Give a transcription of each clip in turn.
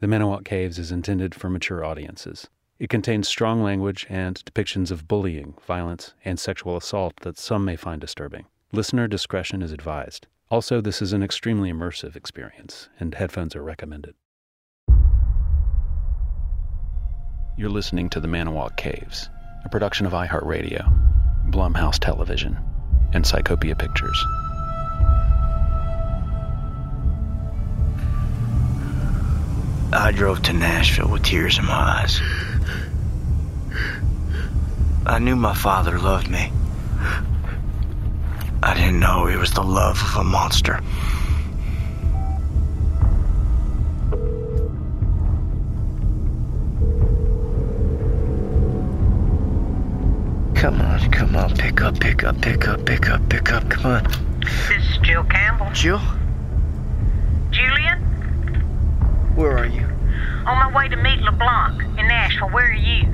The Manawa Caves is intended for mature audiences. It contains strong language and depictions of bullying, violence, and sexual assault that some may find disturbing. Listener discretion is advised. Also, this is an extremely immersive experience, and headphones are recommended. You're listening to The Manawa Caves, a production of iHeartRadio, Blumhouse Television, and Psychopia Pictures. I drove to Nashville with tears in my eyes. I knew my father loved me. I didn't know he was the love of a monster. Come on, come on, pick up, pick up, pick up, pick up, pick up, come on. This is Jill Campbell. Jill, Julien, where are you? on my way to meet LeBlanc in Nashville. Where are you?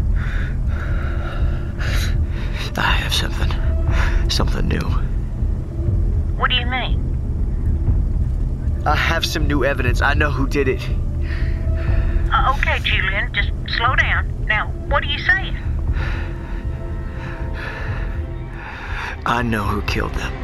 I have something. Something new. What do you mean? I have some new evidence. I know who did it. Uh, okay, Julien, just slow down. Now, what are you saying? I know who killed them.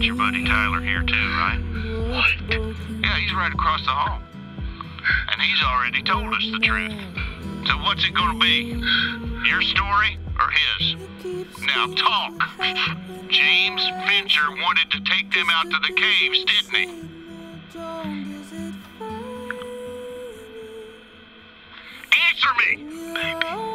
Got your buddy Tyler here too, right? What? Yeah, he's right across the hall. And he's already told us the truth. So what's it gonna be? Your story or his? Now talk. James Fincher wanted to take them out to the caves, didn't he? Answer me, baby.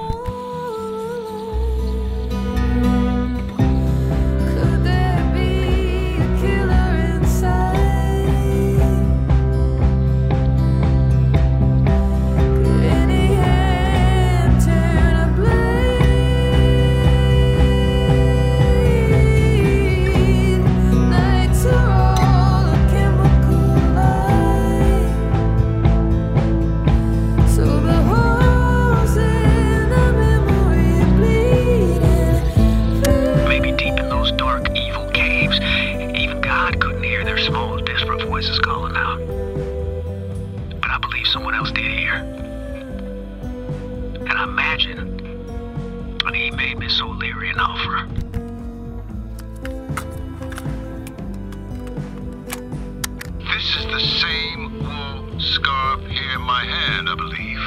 Scarf here in my hand, I believe.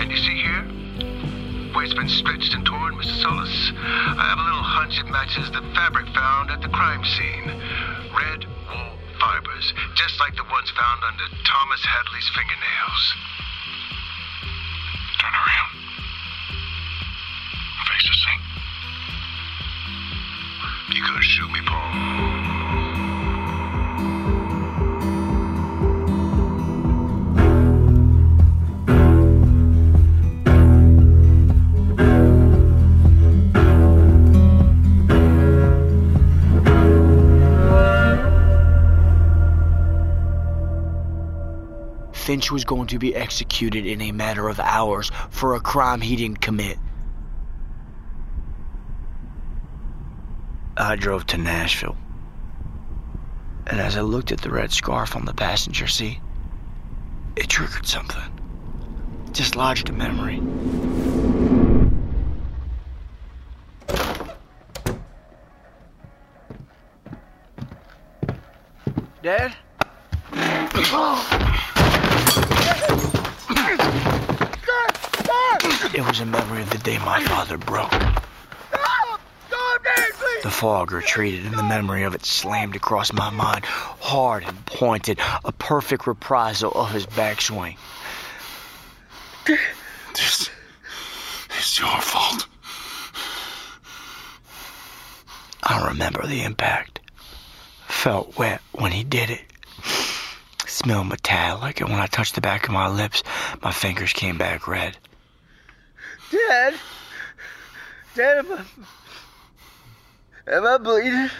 And you see here? Where it's been stretched and torn, Mr. Solis. I have a little hunch it matches the fabric found at the crime scene. Red wool fibers, just like the ones found under Thomas Hadley's fingernails. Turn around. Face the sink. You gonna shoot me, Paul? Finch was going to be executed in a matter of hours for a crime he didn't commit. I drove to Nashville. And as I looked at the red scarf on the passenger seat, it triggered something. Just lodged a memory. Dad? It was a memory of the day my father broke. The fog retreated, and the memory of it slammed across my mind, hard and pointed, a perfect reprisal of his backswing. This is your fault. I remember the impact. Felt wet when he did it. Smelled metallic, and when I touched the back of my lips, my fingers came back red. Dad? Dad, am I, am I bleeding?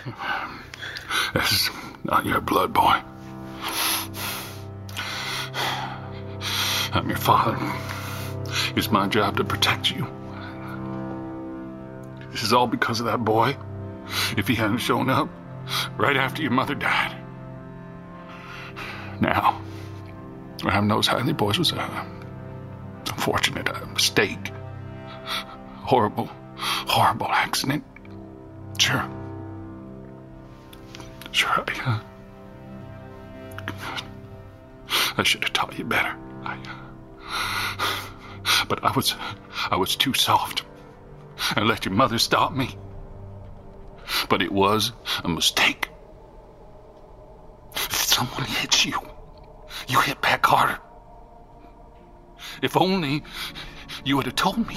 This is not your blood, boy. I'm your father. It's my job to protect you. This is all because of that boy. If he hadn't shown up right after your mother died. Now, having those Hadley boys was a unfortunate a mistake. Horrible, horrible accident. Sure. Sure, I, uh, I should have taught you better. I, uh, but I was, I was too soft. I let your mother stop me. But it was a mistake. If someone hits you, you hit back harder. If only you would have told me.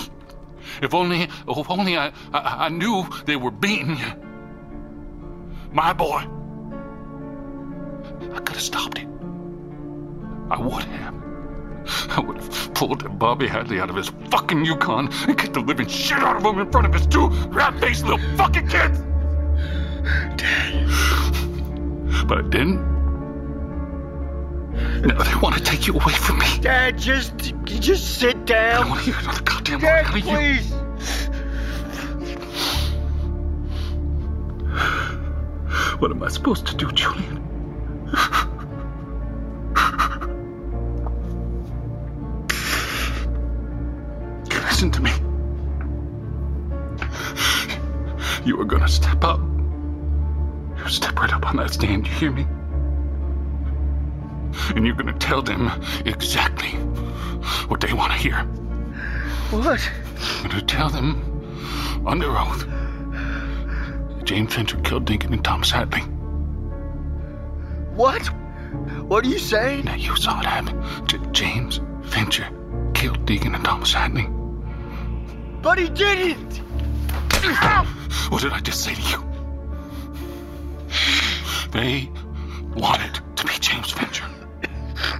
If only, if only I, I, I knew they were beating you. My boy. I could have stopped it. I would have. I would have pulled Bobby Hadley out of his fucking Yukon and kicked the living shit out of him in front of his two rat-faced little fucking kids. Dad. But I didn't. Now they want to take you away from me. Dad, just, just sit down. I don't want to hear another goddamn Dad, word out of you. What am I supposed to do, Julien? Listen to me. You are gonna step up. You step right up on that stand, you hear me? And you're gonna tell them exactly what they want to hear. What? I'm gonna tell them under oath that James Fincher killed Deacon and Thomas Hadley. What? What are you saying? That you saw it happen. J- James Fincher killed Deacon and Thomas Hadley. But he didn't. What did I just say to you? They wanted to be James Fincher.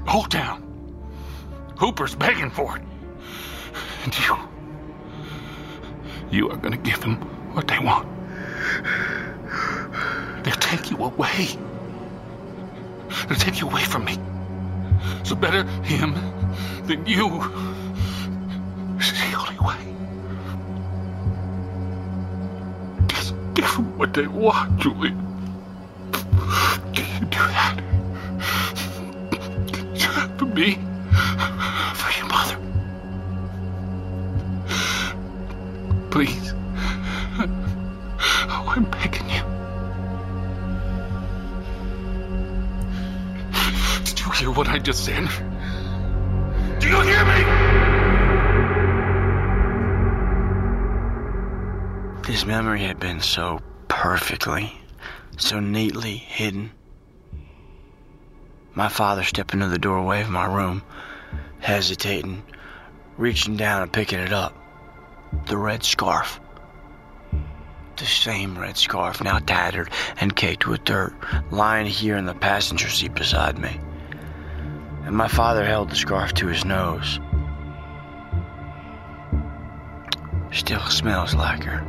Hold down. Hooper's begging for it. And you. You are to give them what they want. They'll take you away. They'll take you away from me. So better him than you. This is the only way. Just give them what they want, Julie. Can you do that? Me? For your mother. Please. Oh, I'm begging you. Did you hear what I just said? Do you hear me? This memory had been so perfectly, so neatly hidden. My father stepped into the doorway of my room, hesitating, reaching down and picking it up. The red scarf. The same red scarf, now tattered and caked with dirt, lying here in the passenger seat beside me. And my father held the scarf to his nose. Still smells like her,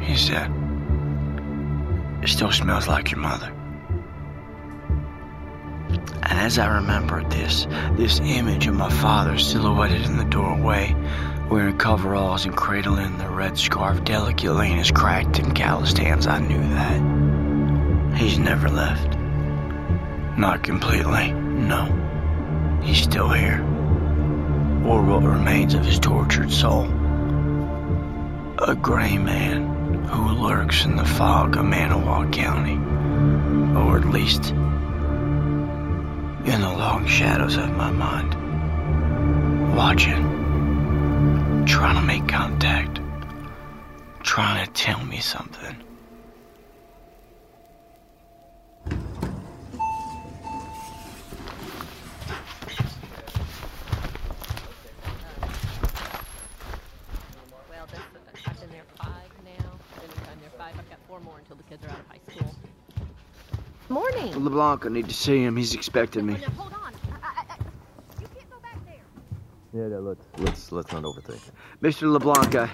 he said. It still smells like your mother. And as I remembered this, this image of my father silhouetted in the doorway, wearing coveralls and cradling the red scarf delicately in his cracked and calloused hands, I knew that. He's never left. Not completely, no. He's still here. Or what remains of his tortured soul. A gray man who lurks in the fog of Manawa County. Or at least in the long shadows of my mind. Watching. Trying to make contact. Trying to tell me something. Well, I've been there five now. Been, there five. I've got four more until the kids are out of high school. Morning. LeBlanc, I need to see him. He's expecting me. Hold on. I, I, I, you can't go back there. Yeah, yeah, let's let's let's not overthink it. Mr. LeBlanc, I,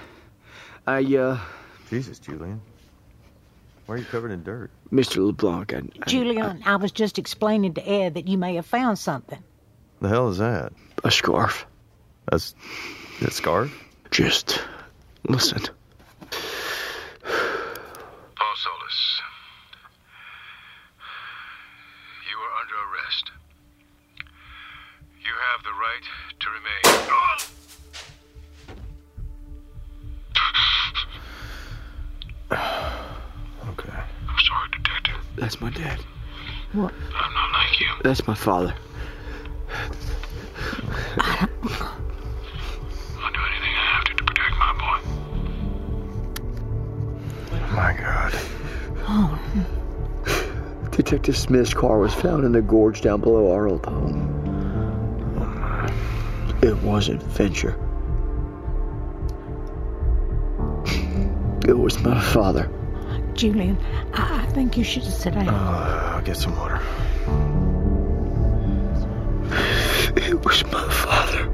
I, uh, Jesus, Julien. Why are you covered in dirt? Mr. LeBlanc, I, I, Julien, I was just explaining to Ed that you may have found something. The hell is that? a scarf. That's that scarf? Just listen. That's my father. I'll do anything I have to to protect my boy. My God. Oh, Detective Smith's car was found in the gorge down below our old home. It wasn't Fincher. It was my father. Julien, I, I think you should sit down. Uh, I'll get some water. It was my father.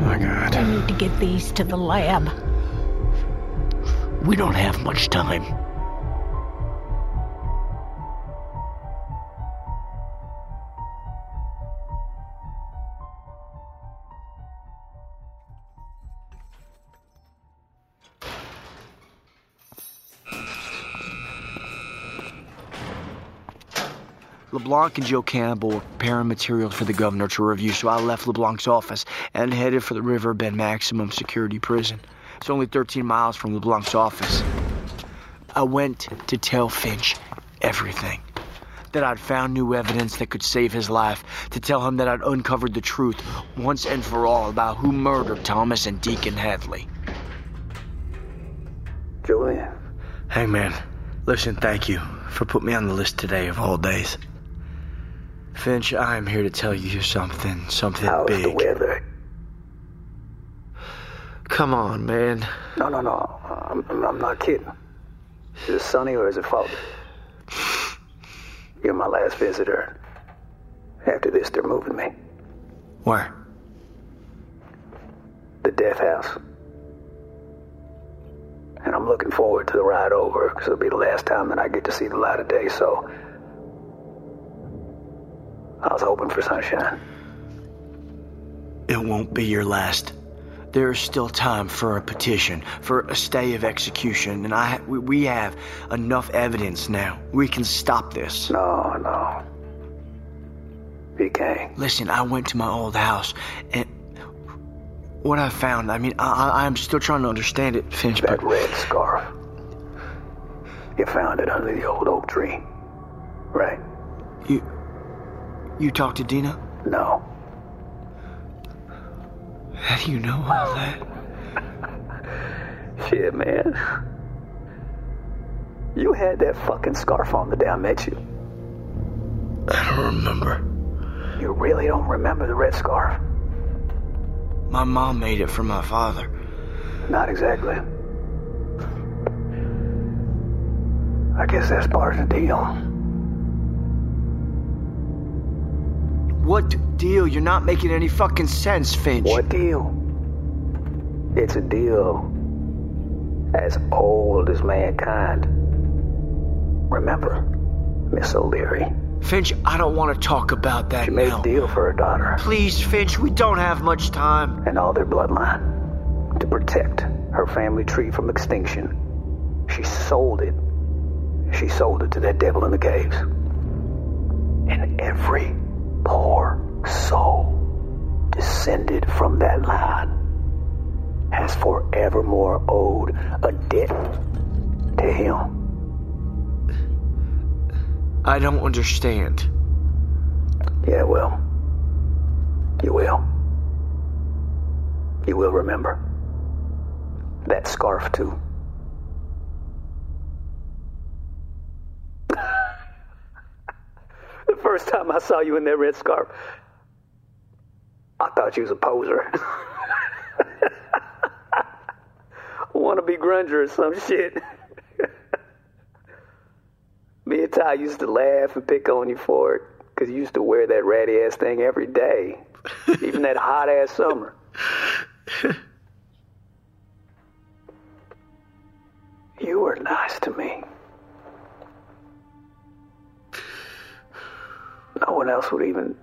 My God. I need to get these to the lab. We don't have much time. LeBlanc and Joe Campbell were preparing materials for the governor to review, so I left LeBlanc's office and headed for the River Bend Maximum Security Prison. It's only 13 miles from LeBlanc's office. I went to tell Finch everything. That I'd found new evidence that could save his life. To tell him that I'd uncovered the truth once and for all about who murdered Thomas and Deacon Hadley. Julien. Hey, man. Listen, thank you for putting me on the list today of all days. Finch, I am here to tell you something, something How's big. the weather? Come on, man. No, no, no. I'm, I'm- I'm not kidding. Is it sunny or is it foggy? You're my last visitor. After this, they're moving me. Where? The death house. And I'm looking forward to the ride over, because it'll be the last time that I get to see the light of day, so. I was hoping for sunshine. It won't be your last. There is still time for a petition, for a stay of execution, and I we, have enough evidence now. We can stop this. No, no. You can't. Listen, I went to my old house, and what I found, I mean, I, I, I'm still trying to understand it, Finch, That but red scarf. You found it under the old oak tree. Right? you, you talked to Dena? No. How do you know all that? Shit, man. You had that fucking scarf on the day I met you. I don't remember. You really don't remember the red scarf? My mom made it for my father. Not exactly. I guess that's part of the deal. What deal? You're not making any fucking sense, Finch. What deal? It's a deal as old as mankind. Remember, Miss O'Leary. Finch, I don't want to talk about that She made now. a deal for her daughter Please, Finch, we don't have much time. and all their bloodline to protect her family tree from extinction. She sold it. She sold it to that devil in the caves. And every poor soul descended from that line has forevermore owed a debt to him. I don't understand. Yeah, well, you will. You will remember. That scarf, too. the first time I saw you in that red scarf, I thought you was a poser. Wanna be grunger or some shit. Me and Ty used to laugh and pick on you for it because you used to wear that ratty ass thing every day, even that hot ass summer. you were nice to me. One else would even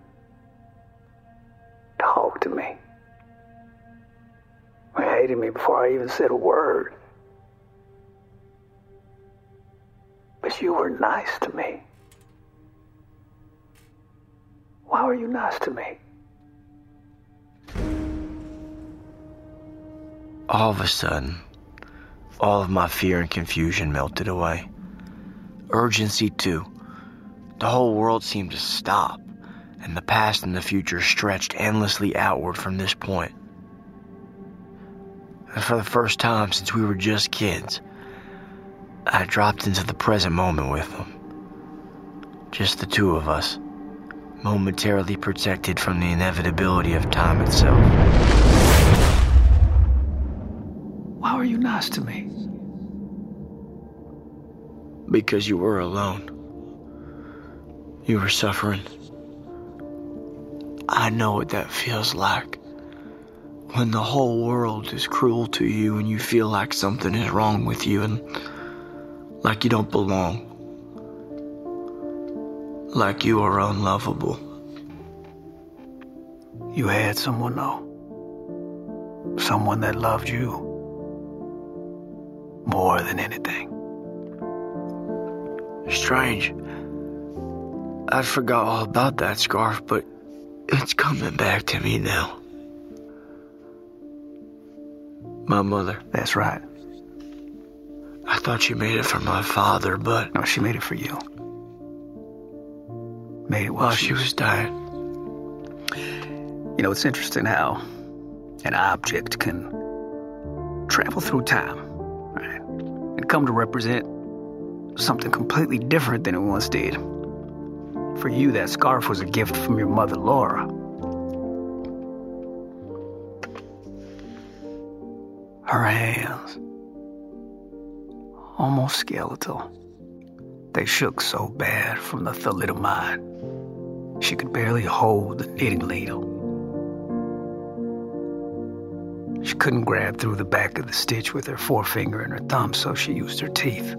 talk to me. They hated me before I even said a word. But you were nice to me. Why were you nice to me? All of a sudden, all of my fear and confusion melted away. Urgency, too. The whole world seemed to stop, and the past and the future stretched endlessly outward from this point. And for the first time since we were just kids, I dropped into the present moment with them. Just the two of us, momentarily protected from the inevitability of time itself. Why were you nice to me? Because you were alone. You were suffering. I know what that feels like. When the whole world is cruel to you and you feel like something is wrong with you and like you don't belong. Like you are unlovable. You had someone, though. Someone that loved you more than anything. Strange. I forgot all about that scarf, but it's coming back to me now. My mother. That's right. I thought she made it for my father, but. No, she made it for you. Made it while she was dying. You know, it's interesting how an object can travel through time, right? And come to represent something completely different than it once did. For you, that scarf was a gift from your mother, Laura. Her hands, almost skeletal. They shook so bad from the thalidomide. She could barely hold the knitting needle. She couldn't grab through the back of the stitch with her forefinger and her thumb, so she used her teeth.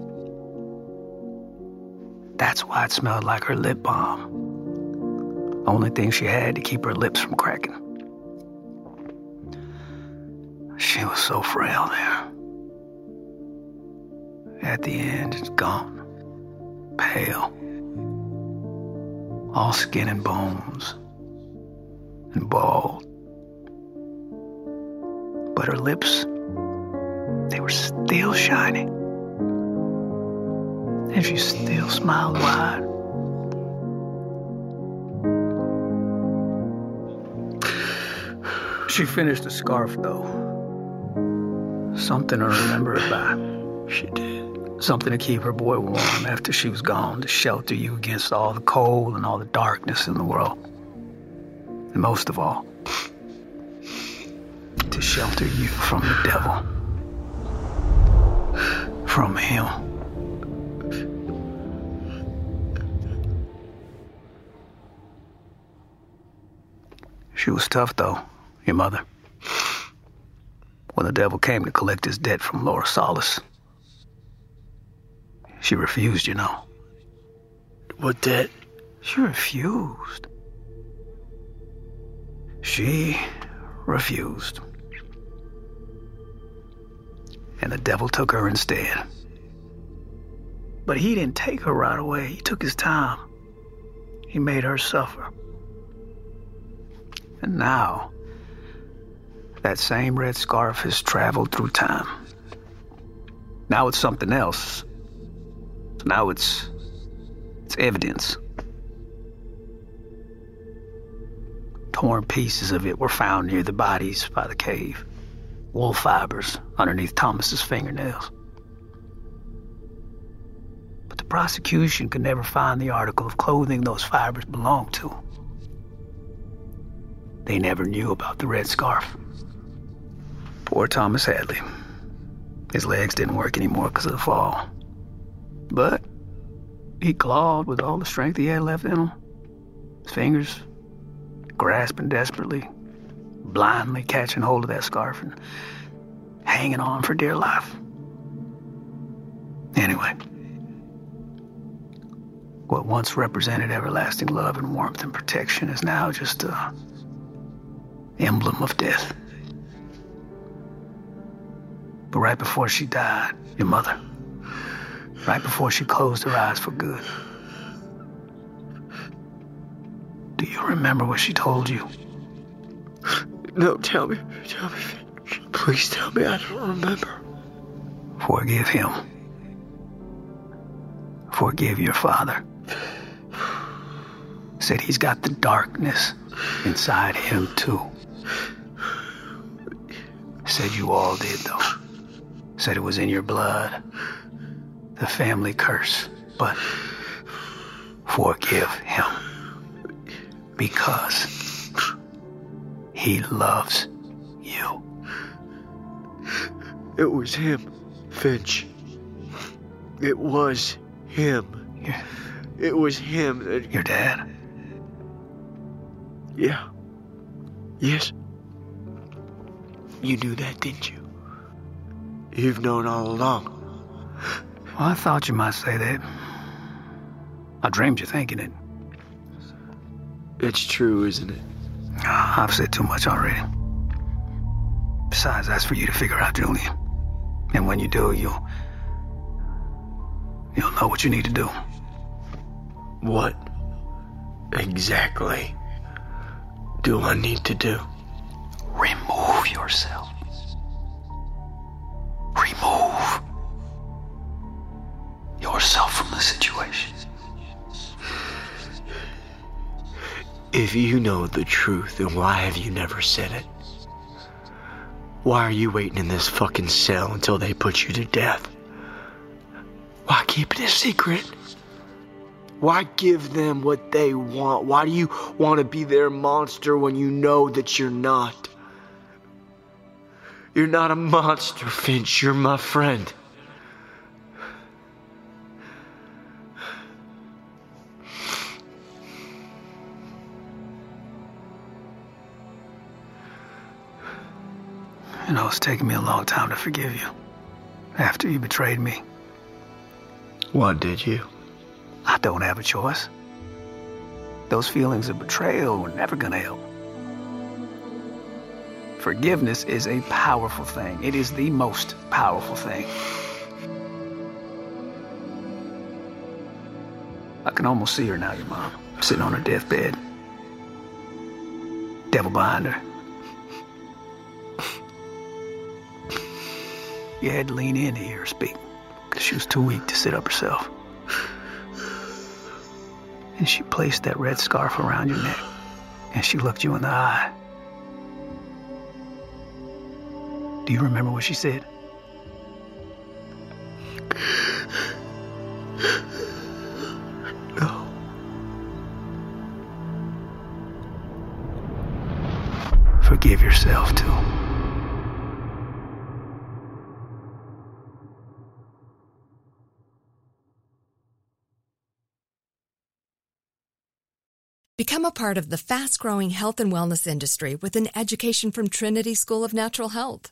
That's why it smelled like her lip balm. Only thing she had to keep her lips from cracking. She was so frail there. At the end, it's gone. Pale. All skin and bones. and bald. But her lips, they were still shining. And she still smiled wide. She finished the scarf, though. Something to remember it by. She did. Something to keep her boy warm after she was gone, to shelter you against all the cold and all the darkness in the world. And most of all, to shelter you from the devil. From him. She was tough, though, your mother. When the devil came to collect his debt from Laura Solis, she refused, you know. What debt? She refused. She refused. And the devil took her instead. But he didn't take her right away. He took his time. He made her suffer. And now, that same red scarf has traveled through time. Now it's something else. So now it's it's evidence. Torn pieces of it were found near the bodies by the cave. Wool fibers underneath Thomas's fingernails. But the prosecution could never find the article of clothing those fibers belonged to. They never knew about the red scarf. Poor Thomas Hadley. His legs didn't work anymore because of the fall. But he clawed with all the strength he had left in him. His fingers grasping desperately, blindly catching hold of that scarf and hanging on for dear life. Anyway, what once represented everlasting love and warmth and protection is now just a emblem of death. But right before she died, your mother, right before she closed her eyes for good, do you remember what she told you? No, tell me. Tell me. Please tell me I don't remember. Forgive him. Forgive your father. Said he's got the darkness inside him, too. Said you all did, though. Said it was in your blood. The family curse. But forgive him. Because he loves you. It was him, Finch. It was him. Yeah. It was him that. Your dad? Yeah. Yes. You knew that, didn't you? You've known all along. Well, I thought you might say that. I dreamed you thinking it. It's true, isn't it? Ah, I've said too much already. Besides, that's for you to figure out, Julien. And when you do, you'll. You'll know what you need to do. What exactly do I need to do? Yourself. Remove yourself from the situation. If you know the truth, then why have you never said it? Why are you waiting in this fucking cell until they put you to death? Why keep it a secret? Why give them what they want? Why do you want to be their monster when you know that you're not? You're not a monster, Finch. You're my friend. You know, it's taken me a long time to forgive you. After you betrayed me. What did you? I don't have a choice. Those feelings of betrayal were never gonna help. Forgiveness is a powerful thing. It is the most powerful thing. I can almost see her now, your mom, sitting on her deathbed. Devil behind her. You had to lean in to hear her speak, because she was too weak to sit up herself. And she placed that red scarf around your neck, and she looked you in the eye. Do you remember what she said? No. Forgive yourself, too. Become a part of the fast growing health and wellness industry with an education from Trinity School of Natural Health.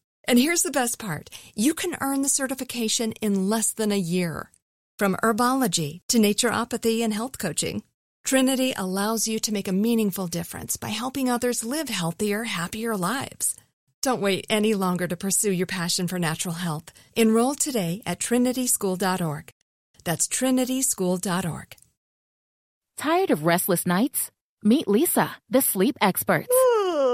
And here's the best part you can earn the certification in less than a year. From herbology to naturopathy and health coaching, Trinity allows you to make a meaningful difference by helping others live healthier, happier lives. Don't wait any longer to pursue your passion for natural health. Enroll today at trinityschool.org. That's trinityschool.org. Tired of restless nights? Meet Leesa, the sleep experts.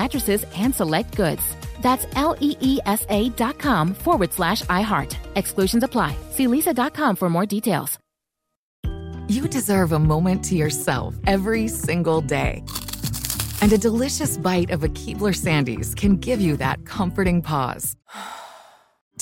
mattresses and select goods. That's L E E S A dot com forward slash iHeart. Exclusions apply. See leesa.com for more details. You deserve a moment to yourself every single day. And a delicious bite of a Keebler Sandies can give you that comforting pause.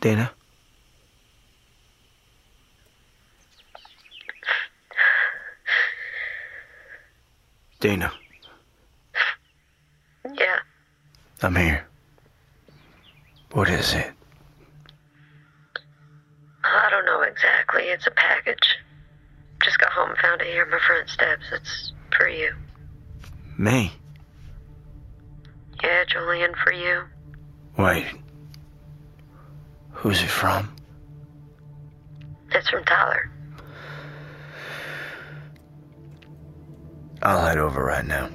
Dena? Dena, Yeah, I'm here. What is it? I don't know exactly. It's a package. Just got home and found it here on my front steps. It's for you. Me? Yeah, Julien, for you. Wait. Who's it from? It's from Tyler. I'll head over right now.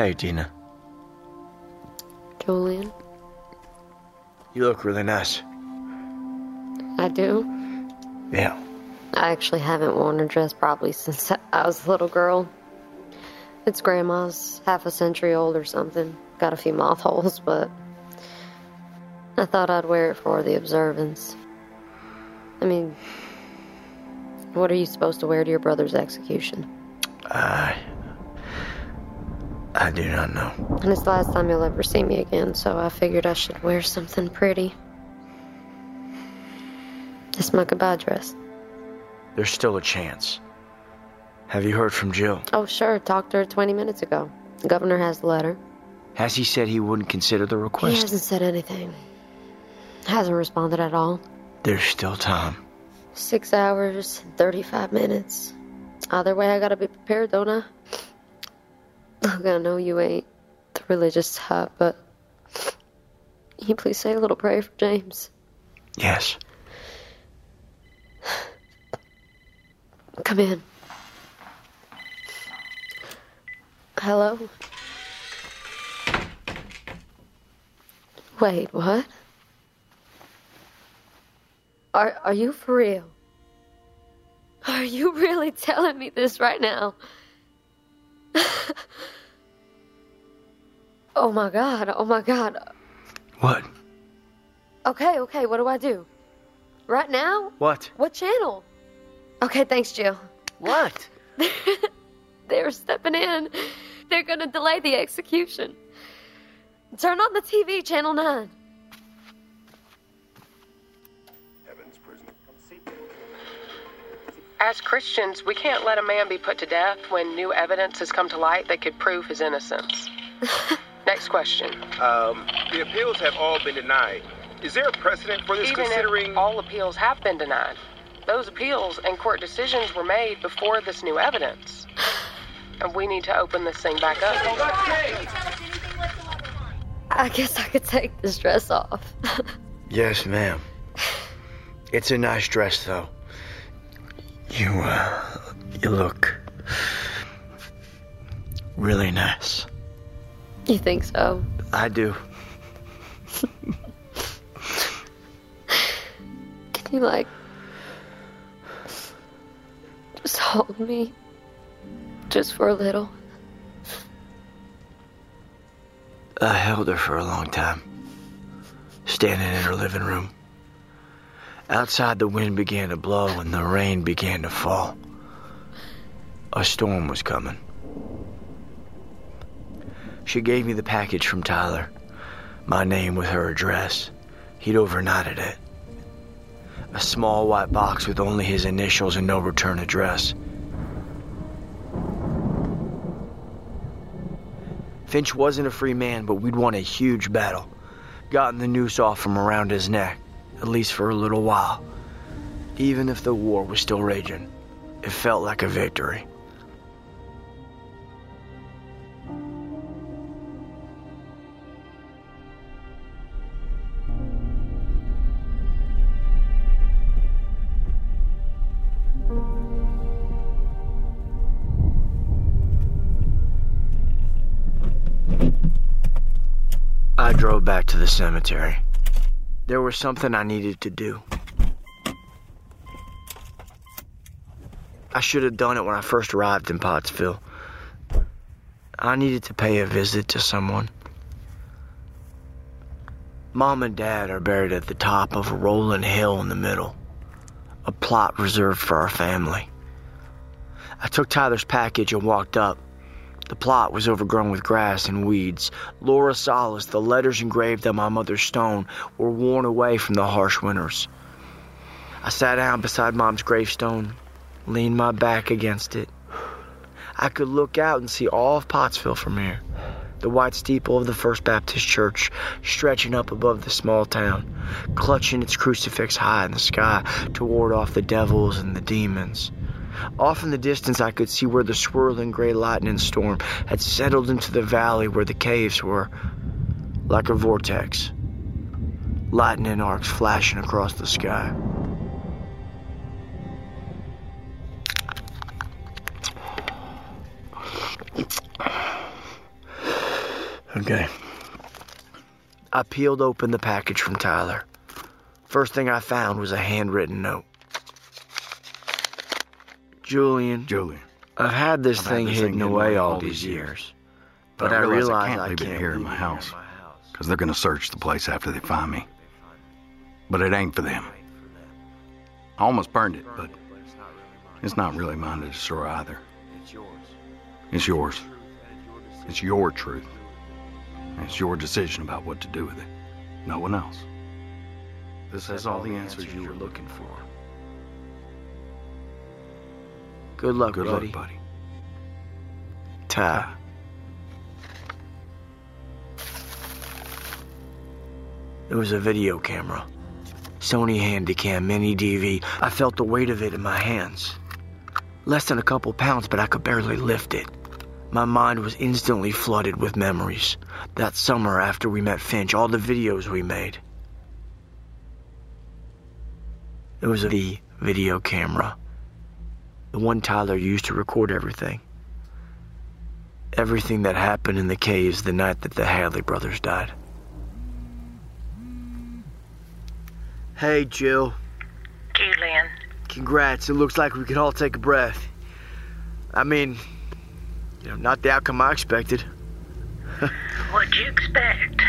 Hey, Dena. Julien, You look really nice. I do. Yeah. I actually haven't worn a dress probably since I was a little girl. It's grandma's, half a century old or something. Got a few moth holes, but I thought I'd wear it for the observance. I mean, What are you supposed to wear to your brother's execution? I. I do not know. And it's the last time you'll ever see me again, so I figured I should wear something pretty. It's my goodbye dress. There's still a chance. Have you heard from Jill? Oh, sure. Talked to her 20 minutes ago. The governor has the letter. Has he said he wouldn't consider the request? He hasn't said anything. Hasn't responded at all. There's still time. Six hours, 35 minutes. Either way, I gotta be prepared, don't I? Look, I know you ain't the religious type, but. Can you please say a little prayer for James? Yes. Come in. Hello? Wait, what? Are are you for real? Are you really telling me this right now? oh my god, oh my god. What? Okay, okay, what do I do? Right now? What? What channel? Okay, thanks, Jill. What? They're stepping in. They're gonna delay the execution. Turn on the TV, Channel 9. As Christians, we can't let a man be put to death when new evidence has come to light that could prove his innocence. Next question. Um, the appeals have all been denied. Is there a precedent for this Even considering if all appeals have been denied, those appeals and court decisions were made before this new evidence. And we need to open this thing back up. I guess I could take this dress off. Yes, ma'am. It's a nice dress, though. You, uh, you look really nice. you think so? I do. Can you, like, just hold me? Just for a little? I held her for a long time, standing in her living room. Outside, the wind began to blow and the rain began to fall. A storm was coming. She gave me the package from Tyler, my name with her address. He'd overnighted it. A small white box with only his initials and no return address. Finch wasn't a free man, but we'd won a huge battle. Gotten the noose off from around his neck, at least for a little while. Even if the war was still raging, it felt like a victory. I drove back to the cemetery. There was something I needed to do. I should have done it when I first arrived in Pottsville. I needed to pay a visit to someone. Mom and Dad are buried at the top of a rolling hill in the middle, a plot reserved for our family. I took Tyler's package and walked up. The plot was overgrown with grass and weeds. Laura Solis, the letters engraved on my mother's stone, were worn away from the harsh winters. I sat down beside Mom's gravestone, leaned my back against it. I could look out and see all of Pottsville from here. The white steeple of the First Baptist Church stretching up above the small town, clutching its crucifix high in the sky to ward off the devils and the demons. Off in the distance, I could see where the swirling gray lightning storm had settled into the valley where the caves were, like a vortex. Lightning arcs flashing across the sky. Okay. I peeled open the package from Tyler. First thing I found was a handwritten note. Julien. Julien. I've had this I've had thing this hidden thing away all these years. But, But I realize I can't I leave it here in my it here in house. Because they're going to search the place after they find me. But it ain't for them. I almost burned it, but It's not really mine to destroy either. It's yours. It's yours. It's your truth. It's your decision about what to do with it. No one else. This has all the answers you were looking for. Good luck, Good buddy. luck, buddy. Ty. It was a video camera. Sony Handycam Mini DV. I felt the weight of it in my hands. Less than a couple pounds, but I could barely lift it. My mind was instantly flooded with memories. That summer after we met Finch, all the videos we made. It was the video camera. The one Tyler used to record everything. Everything that happened in the caves the night that the Hadley brothers died. Hey, Jill. Julien, Congrats. It looks like we can all take a breath. I mean, you know, not the outcome I expected. what'd you expect?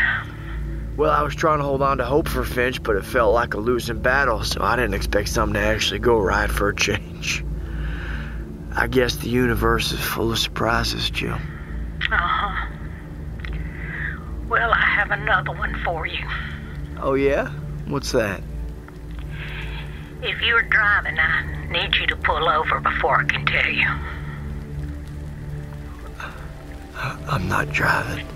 Well, I was trying to hold on to hope for Finch, but it felt like a losing battle, so I didn't expect something to actually go right for a change. I guess the universe is full of surprises, Jill. Uh huh. Well, I have another one for you. Oh, yeah? What's that? If you're driving, I need you to pull over before I can tell you. I'm not driving.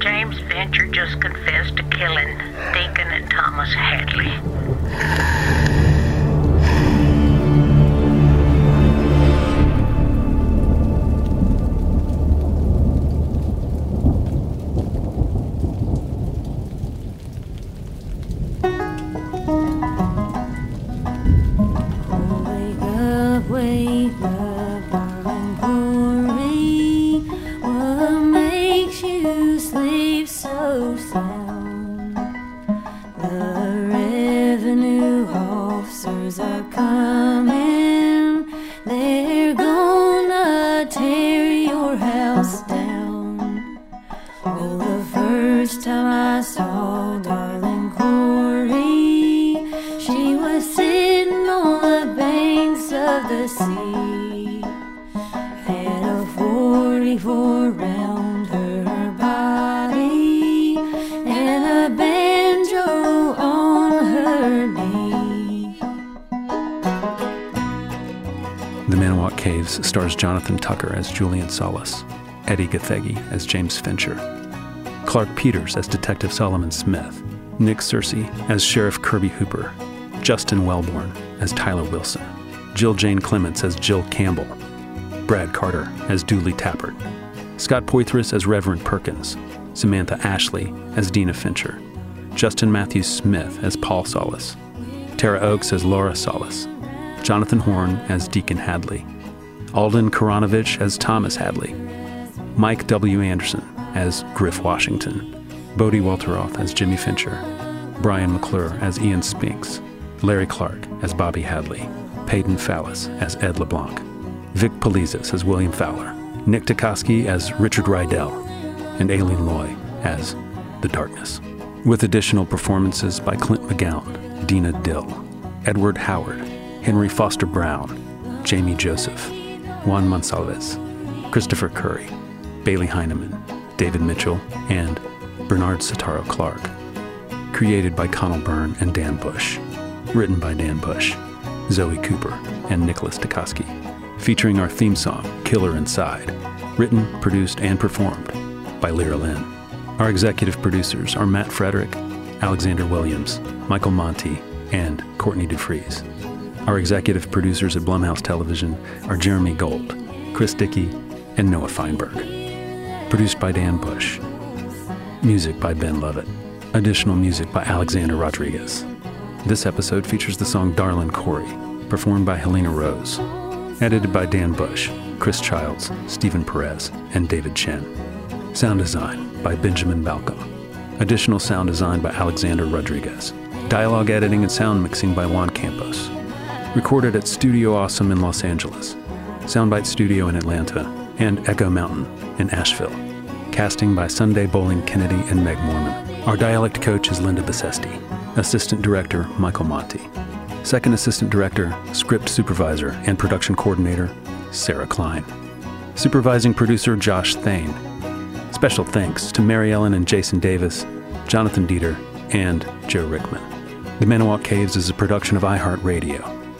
James Fincher just confessed to killing Deacon and Thomas Hadley. Jonathan Tucker as Julien Solis, Edi Gathegi as James Fincher, Clarke Peters as Detective Solomon Smith, Nick Searcy as Sheriff Kirby Hooper, Justin Welborn as Tyler Wilson, Jill Jane Clements as Jill Campbell, Brad Carter as Dooley Tappert, Scott Poythress as Reverend Perkins, Samantha Ashley as Dena Fincher, Justin Matthews Smith as Paul Solis, Tara Oakes as Laura Solis, Jonathan Horn as Deacon Hadley, Alden Karanovich as Thomas Hadley, Mike W. Anderson as Griff Washington, Bodie Walteroth as Jimmy Fincher, Brian McClure as Ian Spinks, Larry Clark as Bobby Hadley, Peyton Fallis as Ed LeBlanc, Vic Polizos as William Fowler, Nick Tukoski as Richard Rydell, and Aileen Loy as The Darkness, with additional performances by Clint McGowan, Dina Dill, Edward Howard, Henry Foster Brown, Jamie Joseph, Juan Monsalves, Christopher Curry, Bailey Heineman, David Mitchell, and Bernard Sataro Clark. Created by Conal Byrne and Dan Bush. Written by Dan Bush, Zoe Cooper, and Nicholas Tukoski. Featuring our theme song, Killer Inside. Written, produced, and performed by Lyra Lynn. Our executive producers are Matt Frederick, Alexander Williams, Michael Monty, and Courtney DeFries. Our executive producers at Blumhouse Television are Jeremy Gold, Chris Dickey, and Noah Feinberg. Produced by Dan Bush. Music by Ben Lovett. Additional music by Alexander Rodriguez. This episode features the song Darlin' Corey, performed by Helena Rose. Edited by Dan Bush, Chris Childs, Stephen Perez, and David Chen. Sound design by Benjamin Balcom. Additional sound design by Alexander Rodriguez. Dialogue editing and sound mixing by Juan Campos. Recorded at Studio Awesome in Los Angeles, Soundbite Studio in Atlanta, and Echo Mountain in Asheville. Casting by Sunday Boling Kennedy and Meg Morman. Our dialect coach is Linda Besesti. Assistant Director Michael Monty. Second Assistant Director, Script Supervisor, and Production Coordinator, Sarah Klein. Supervising Producer, Josh Thane. Special thanks to Mary Ellen and Jason Davis, Jonathan Dieter, and Joe Rickman. The Manawak Caves is a production of iHeartRadio,